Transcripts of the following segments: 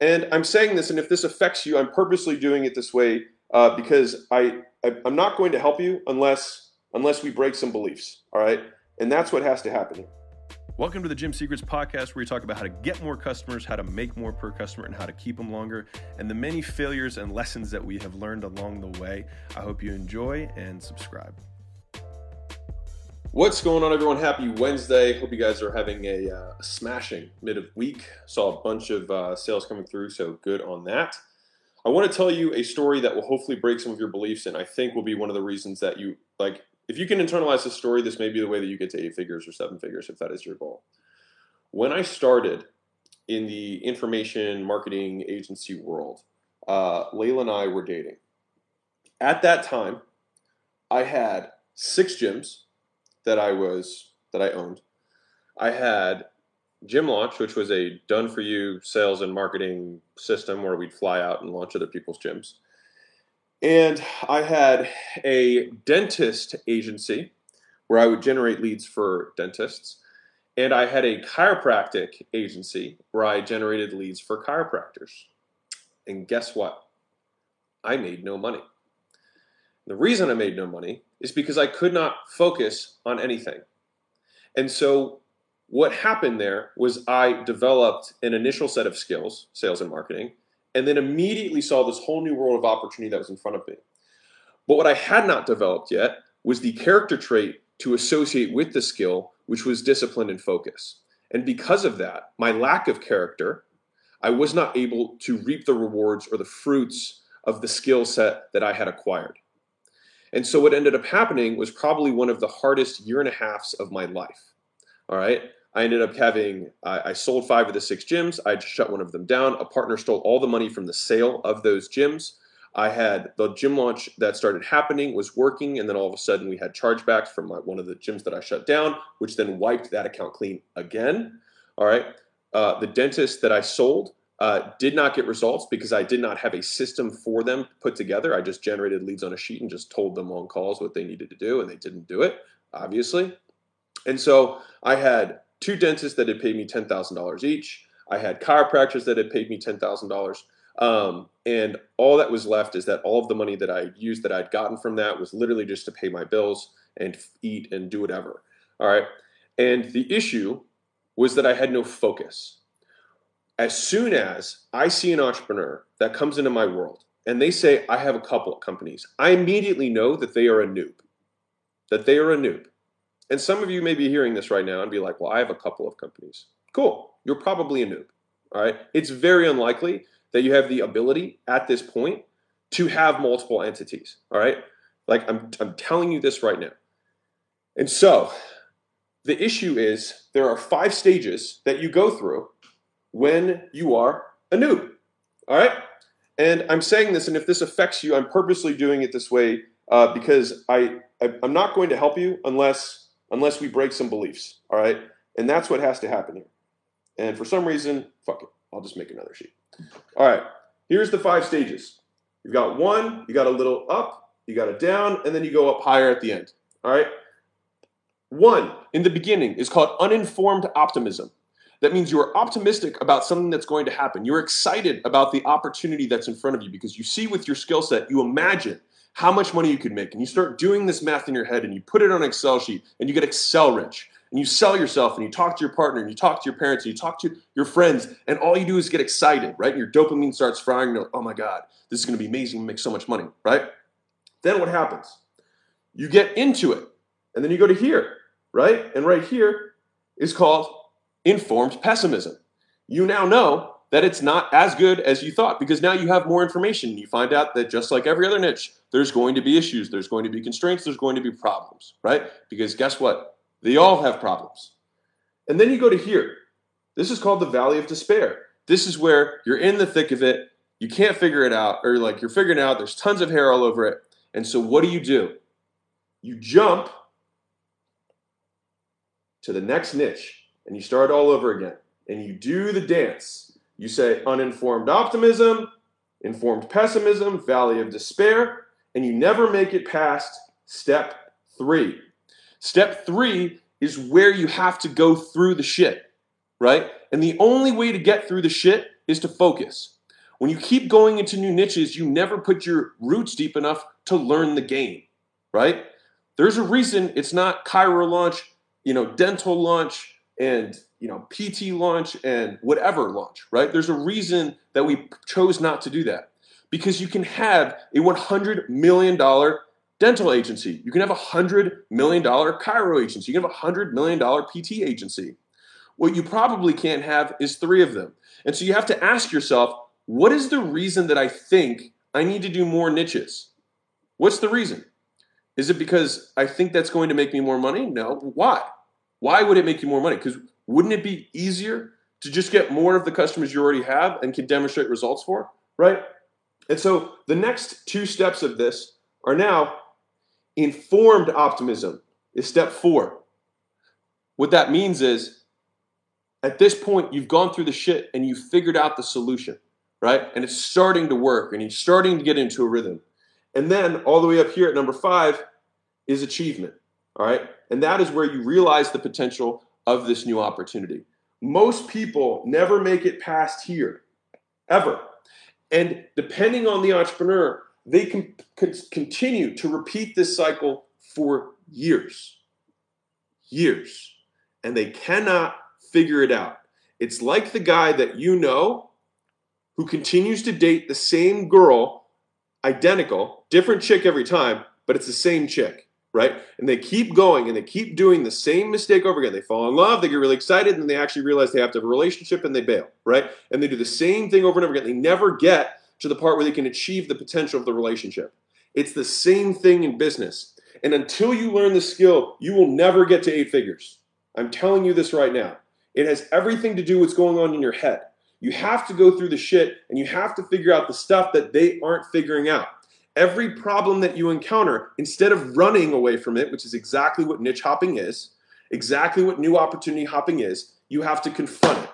And I'm saying this, and if this affects you, I'm purposely doing it this way uh, because I, I I'm not going to help you unless unless we break some beliefs. All right, and that's what has to happen. Welcome to the Gym Secrets podcast, where we talk about how to get more customers, how to make more per customer, and how to keep them longer, and the many failures and lessons that we have learned along the way. I hope you enjoy and subscribe. What's going on, everyone? Happy Wednesday. Hope you guys are having a uh, smashing mid of week. Saw a bunch of uh, sales coming through, so good on that. I want to tell you a story that will hopefully break some of your beliefs, and I think will be one of the reasons that you like. If you can internalize this story, this may be the way that you get to eight figures or seven figures, if that is your goal. When I started in the information marketing agency world, uh, Leila and I were dating. At that time, I had six gyms that I was that I owned. I had Gym Launch, which was a done for you sales and marketing system where we'd fly out and launch other people's gyms. And I had a dentist agency where I would generate leads for dentists. And I had a chiropractic agency where I generated leads for chiropractors. And guess what? I made no money. The reason I made no money is because I could not focus on anything. And so what happened there was I developed an initial set of skills, sales and marketing, and then immediately saw this whole new world of opportunity that was in front of me. But what I had not developed yet was the character trait to associate with the skill, which was discipline and focus. And because of that, my lack of character, I was not able to reap the rewards or the fruits of the skill set that I had acquired. And so what ended up happening was probably one of the hardest year and a halfs of my life. All right. I ended up having, I, I sold five of the six gyms. I shut one of them down. A partner stole all the money from the sale of those gyms. I had the gym launch that started happening was working, and then all of a sudden we had chargebacks from my, one of the gyms that I shut down, which then wiped that account clean again. All right. Uh, the dentist that I sold uh, did not get results because I did not have a system for them put together. I just generated leads on a sheet and just told them on calls what they needed to do, and they didn't do it, obviously. And so I had two dentists that had paid me $10,000 each. I had chiropractors that had paid me $10,000. Um, and all that was left is that all of the money that I used that I'd gotten from that was literally just to pay my bills and eat and do whatever. All right. And the issue was that I had no focus as soon as I see an entrepreneur that comes into my world and they say, I have a couple of companies, I immediately know that they are a noob. That they are a noob. And some of you may be hearing this right now and be like, well, I have a couple of companies. Cool. You're probably a noob. All right. It's very unlikely that you have the ability at this point to have multiple entities. All right. Like I'm, I'm telling you this right now. And so the issue is there are five stages that you go through when you are a noob. All right? And I'm saying this, and if this affects you, I'm purposely doing it this way uh, because I, I I'm not going to help you unless unless we break some beliefs. All right, and that's what has to happen here. And for some reason, fuck it, I'll just make another sheet. All right, here's the five stages. You've got one, you got a little up, you got a down, and then you go up higher at the end. All right. One in the beginning is called uninformed optimism. That means you are optimistic about something that's going to happen. You're excited about the opportunity that's in front of you because you see with your skill set, you imagine how much money you could make. And you start doing this math in your head and you put it on an Excel sheet and you get Excel rich. And you sell yourself and you talk to your partner and you talk to your parents and you talk to your friends and all you do is get excited, right? And your dopamine starts firing. You're like, oh my God, this is going to be amazing. Make so much money, right? Then what happens? You get into it and then you go to here, right? And right here is called informed pessimism. You now know that it's not as good as you thought because now you have more information. You find out that just like every other niche, there's going to be issues, there's going to be constraints, there's going to be problems, right? Because guess what? They all have problems. And then you go to here. This is called the valley of despair. This is where you're in the thick of it, you can't figure it out, or like you're figuring out there's tons of hair all over it. And so what do you do? You jump to the next niche and you start all over again and you do the dance. You say uninformed optimism, informed pessimism, valley of despair, and you never make it past step three. Step three is where you have to go through the shit, right? And the only way to get through the shit is to focus. When you keep going into new niches, you never put your roots deep enough to learn the game, right? There's a reason it's not chiro launch, you know, dental launch and you know PT launch and whatever launch, right? There's a reason that we chose not to do that because you can have a 100 million dollar dental agency, you can have a 100 million dollar chiro agency, you can have a 100 million dollar PT agency. What you probably can't have is three of them. And so you have to ask yourself, what is the reason that I think I need to do more niches? What's the reason? Is it because I think that's going to make me more money? No. Why? Why would it make you more money? Because wouldn't it be easier to just get more of the customers you already have and can demonstrate results for? Right? And so the next two steps of this are now informed optimism is step four. What that means is at this point, you've gone through the shit and you've figured out the solution, right? And it's starting to work and you're starting to get into a rhythm. And then all the way up here at number five is achievement, all right? And that is where you realize the potential of this new opportunity. Most people never make it past here, ever. And depending on the entrepreneur, they can continue to repeat this cycle for years. Years. And they cannot figure it out. It's like the guy that you know who continues to date the same girl, identical, different chick every time, but it's the same chick right? And they keep going and they keep doing the same mistake over again. They fall in love, they get really excited, and they actually realize they have to have a relationship and they bail, right? And they do the same thing over and over again. They never get to the part where they can achieve the potential of the relationship. It's the same thing in business. And until you learn the skill, you will never get to eight figures. I'm telling you this right now. It has everything to do with what's going on in your head. You have to go through the shit and you have to figure out the stuff that they aren't figuring out every problem that you encounter, instead of running away from it, which is exactly what niche hopping is, exactly what new opportunity hopping is, you have to confront it.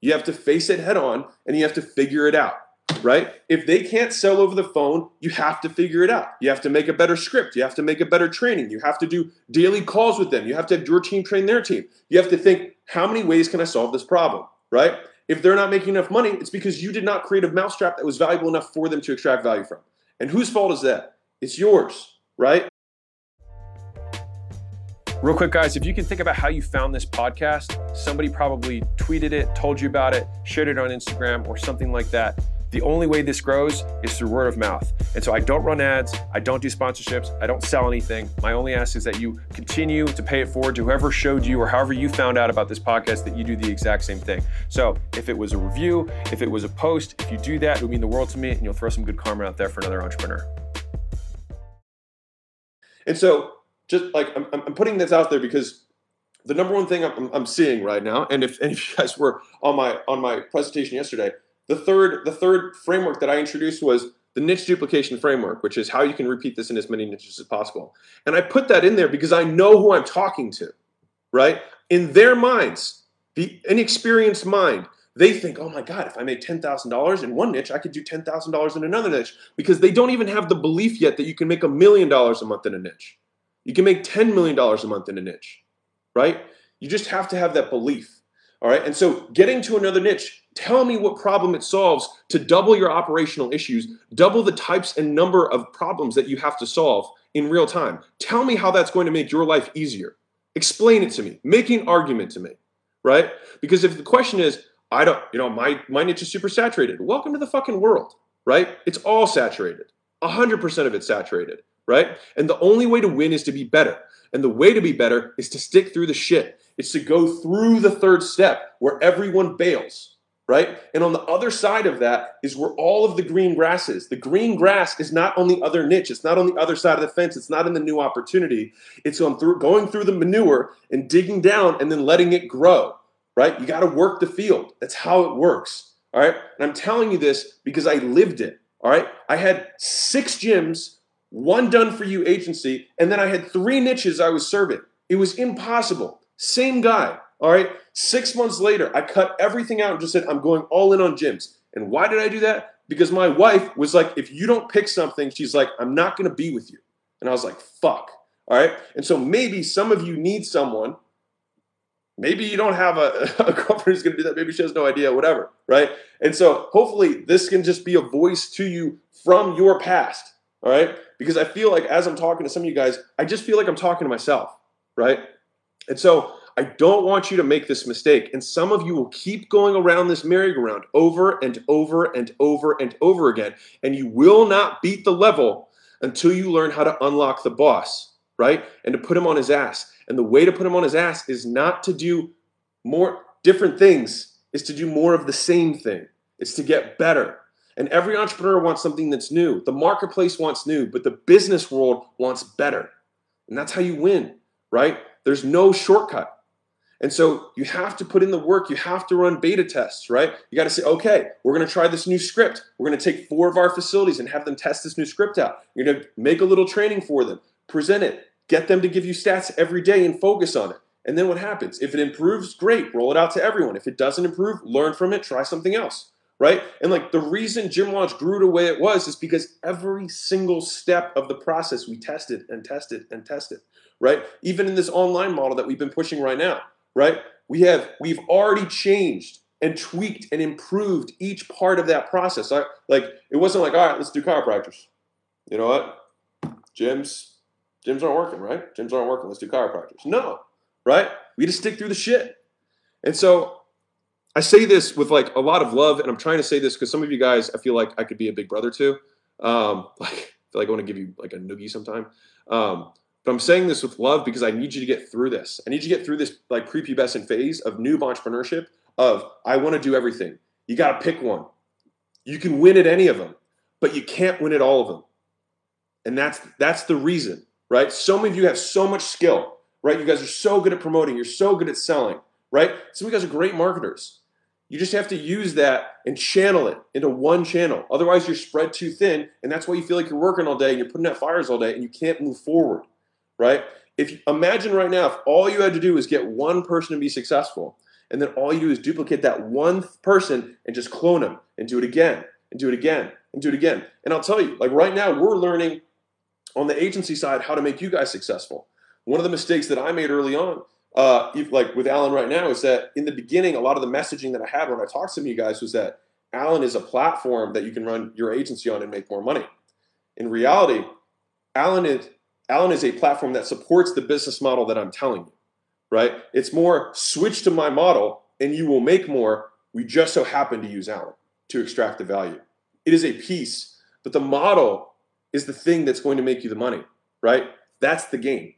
You have to face it head on and you have to figure it out, right? If they can't sell over the phone, you have to figure it out. You have to make a better script. You have to make a better training. You have to do daily calls with them. You have to have your team train their team. You have to think, how many ways can I solve this problem, right? If they're not making enough money, it's because you did not create a mousetrap that was valuable enough for them to extract value from. And whose fault is that? It's yours, right? Real quick, guys, if you can think about how you found this podcast, somebody probably tweeted it, told you about it, shared it on Instagram, or something like that. The only way this grows is through word of mouth. And so I don't run ads, I don't do sponsorships, I don't sell anything. My only ask is that you continue to pay it forward to whoever showed you or however you found out about this podcast that you do the exact same thing. So if it was a review, if it was a post, if you do that, it would mean the world to me and you'll throw some good karma out there for another entrepreneur. And so just like I'm, I'm putting this out there because the number one thing I'm, I'm seeing right now, and if, and if you guys were on my on my presentation yesterday, the third, the third framework that I introduced was the niche duplication framework, which is how you can repeat this in as many niches as possible. And I put that in there because I know who I'm talking to, right? In their minds, the inexperienced mind, they think, oh my God, if I made $10,000 in one niche, I could do $10,000 in another niche because they don't even have the belief yet that you can make a million dollars a month in a niche. You can make $10 million a month in a niche, right? You just have to have that belief. All right. And so getting to another niche, tell me what problem it solves to double your operational issues, double the types and number of problems that you have to solve in real time. Tell me how that's going to make your life easier. Explain it to me. Make an argument to me. Right? Because if the question is, I don't, you know, my, my niche is super saturated. Welcome to the fucking world, right? It's all saturated. 100% of it's saturated, right? And the only way to win is to be better. And the way to be better is to stick through the shit. It's to go through the third step where everyone bails, right? And on the other side of that is where all of the green grass is. The green grass is not on the other niche. It's not on the other side of the fence. It's not in the new opportunity. It's on through, going through the manure and digging down and then letting it grow, right? You got to work the field. That's how it works, all right? And I'm telling you this because I lived it, all right? I had six gyms, one done for you agency, and then I had three niches I was serving. It was impossible. Same guy. All right. Six months later, I cut everything out and just said, I'm going all in on gyms. And why did I do that? Because my wife was like, if you don't pick something, she's like, I'm not going to be with you. And I was like, fuck. All right. And so maybe some of you need someone maybe you don't have a, a girlfriend who's going to do that. Maybe she has no idea, whatever, right? And so hopefully this can just be a voice to you from your past, all right? Because I feel like as I'm talking to some of you guys, I just feel like I'm talking to myself, right? And so I don't want you to make this mistake. And some of you will keep going around this merry-go-round over and over and over and over again. And you will not beat the level until you learn how to unlock the boss, right? And to put him on his ass. And the way to put him on his ass is not to do more different things, is to do more of the same thing. It's to get better. And every entrepreneur wants something that's new. The marketplace wants new, but the business world wants better. And that's how you win, right? There's no shortcut. And so you have to put in the work. You have to run beta tests, right? You got to say, okay, we're going to try this new script. We're going to take four of our facilities and have them test this new script out. You're going to make a little training for them, present it, get them to give you stats every day and focus on it. And then what happens? If it improves, great, roll it out to everyone. If it doesn't improve, learn from it, try something else, right? And like the reason Gym Launch grew the way it was is because every single step of the process we tested and tested and tested, right? Even in this online model that we've been pushing right now right? We have we've already changed and tweaked and improved each part of that process. I, like it wasn't like, all right, let's do chiropractors. You know what? Gyms, gyms aren't working, right? Gyms aren't working. Let's do chiropractors. No, right? We just stick through the shit. And so I say this with like a lot of love, and I'm trying to say this because some of you guys, I feel like I could be a big brother to. Um, like, I feel like I want to give you like a noogie sometime. Um, but I'm saying this with love because I need you to get through this. I need you to get through this like prepubescent phase of noob entrepreneurship of I want to do everything. You got to pick one. You can win at any of them, but you can't win at all of them. And that's that's the reason, right? So many of you have so much skill, right? You guys are so good at promoting, you're so good at selling, right? Some of you guys are great marketers. You just have to use that and channel it into one channel. Otherwise, you're spread too thin, and that's why you feel like you're working all day and you're putting out fires all day and you can't move forward right? If imagine right now, if all you had to do is get one person to be successful, and then all you do is duplicate that one person and just clone them and do it again and do it again and do it again. And I'll tell you, like right now, we're learning on the agency side how to make you guys successful. One of the mistakes that I made early on, uh, like with Alan right now, is that in the beginning, a lot of the messaging that I had when I talked to some of you guys was that Alan is a platform that you can run your agency on and make more money. In reality, Alan is Alan is a platform that supports the business model that I'm telling you, right? It's more switch to my model and you will make more. We just so happen to use Alan to extract the value. It is a piece, but the model is the thing that's going to make you the money, right? That's the game.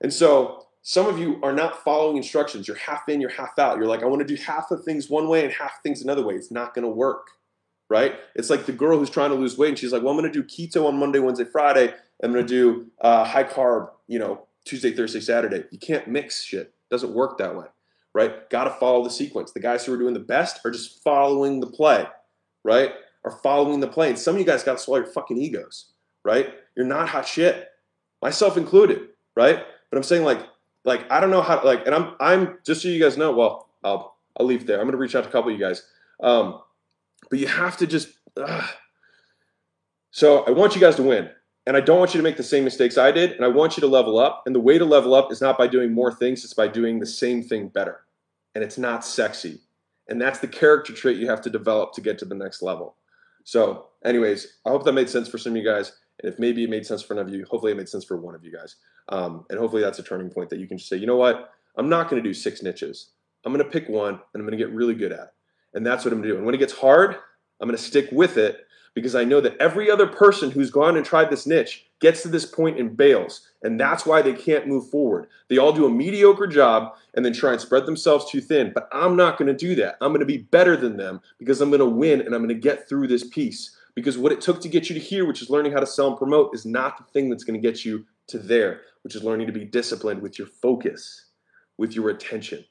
And so some of you are not following instructions. You're half in, you're half out. You're like, I want to do half of things one way and half things another way. It's not going to work, right? It's like the girl who's trying to lose weight and she's like, well, I'm going to do keto on Monday, Wednesday, Friday, I'm going to do uh, high carb, you know, Tuesday, Thursday, Saturday. You can't mix shit. Doesn't work that way, right? Got to follow the sequence. The guys who are doing the best are just following the play, right? Are following the play. And some of you guys got to swallow your fucking egos, right? You're not hot shit, myself included, right? But I'm saying like, like I don't know how, like, and I'm, I'm just so you guys know. Well, I'll, I'll leave there. I'm going to reach out to a couple of you guys, um, but you have to just. Uh, so I want you guys to win. And I don't want you to make the same mistakes I did. And I want you to level up. And the way to level up is not by doing more things, it's by doing the same thing better. And it's not sexy. And that's the character trait you have to develop to get to the next level. So, anyways, I hope that made sense for some of you guys. And if maybe it made sense for none of you, hopefully it made sense for one of you guys. Um, and hopefully that's a turning point that you can just say, you know what? I'm not going to do six niches. I'm going to pick one and I'm going to get really good at it. And that's what I'm going to do. And when it gets hard, I'm going to stick with it because I know that every other person who's gone and tried this niche gets to this point and bails. And that's why they can't move forward. They all do a mediocre job and then try and spread themselves too thin. But I'm not going to do that. I'm going to be better than them because I'm going to win and I'm going to get through this piece. Because what it took to get you to here, which is learning how to sell and promote, is not the thing that's going to get you to there, which is learning to be disciplined with your focus, with your attention.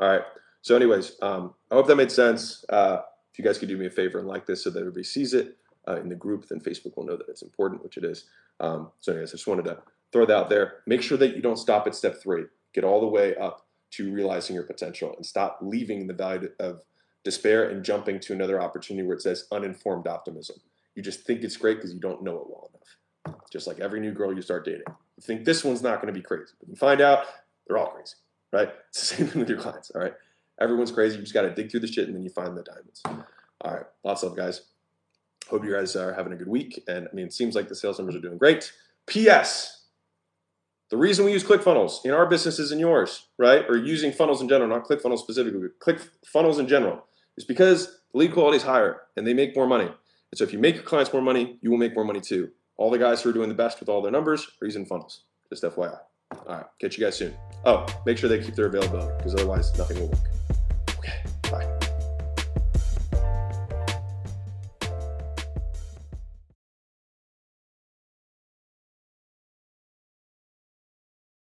All right. So, anyways, um, I hope that made sense. Uh, if you guys could do me a favor and like this so that everybody sees it, uh, in the group, then Facebook will know that it's important, which it is. Um, so, anyways, I just wanted to throw that out there. Make sure that you don't stop at step three. Get all the way up to realizing your potential and stop leaving the valley of despair and jumping to another opportunity where it says uninformed optimism. You just think it's great because you don't know it well enough. Just like every new girl you start dating, you think this one's not going to be crazy, but you find out they're all crazy. right? It's the same thing with your clients, all right? Everyone's crazy. You just got to dig through the shit and then you find the diamonds. All right, lots of love, guys. Hope you guys are having a good week. And I mean, it seems like the sales numbers are doing great. P.S. The reason we use ClickFunnels in our businesses and yours, right, or using funnels in general, not ClickFunnels specifically, but ClickFunnels in general, is because lead quality is higher and they make more money. And so if you make your clients more money, you will make more money too. All the guys who are doing the best with all their numbers are using funnels. Just FYI. All right, catch you guys soon. Oh, make sure they keep their availability because otherwise nothing will work. Okay, bye.